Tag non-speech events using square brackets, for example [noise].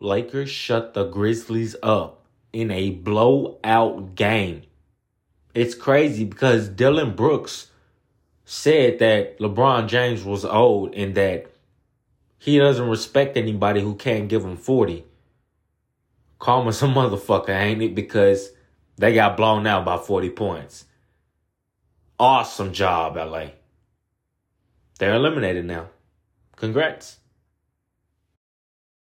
Lakers shut the Grizzlies up in a blowout game. It's crazy because Dillon Brooks said that LeBron James was old and that he doesn't respect anybody who can't give him 40. Calm as a [laughs] motherfucker, ain't it? Because they got blown out by 40 points. Awesome job, LA. They're eliminated now. Congrats.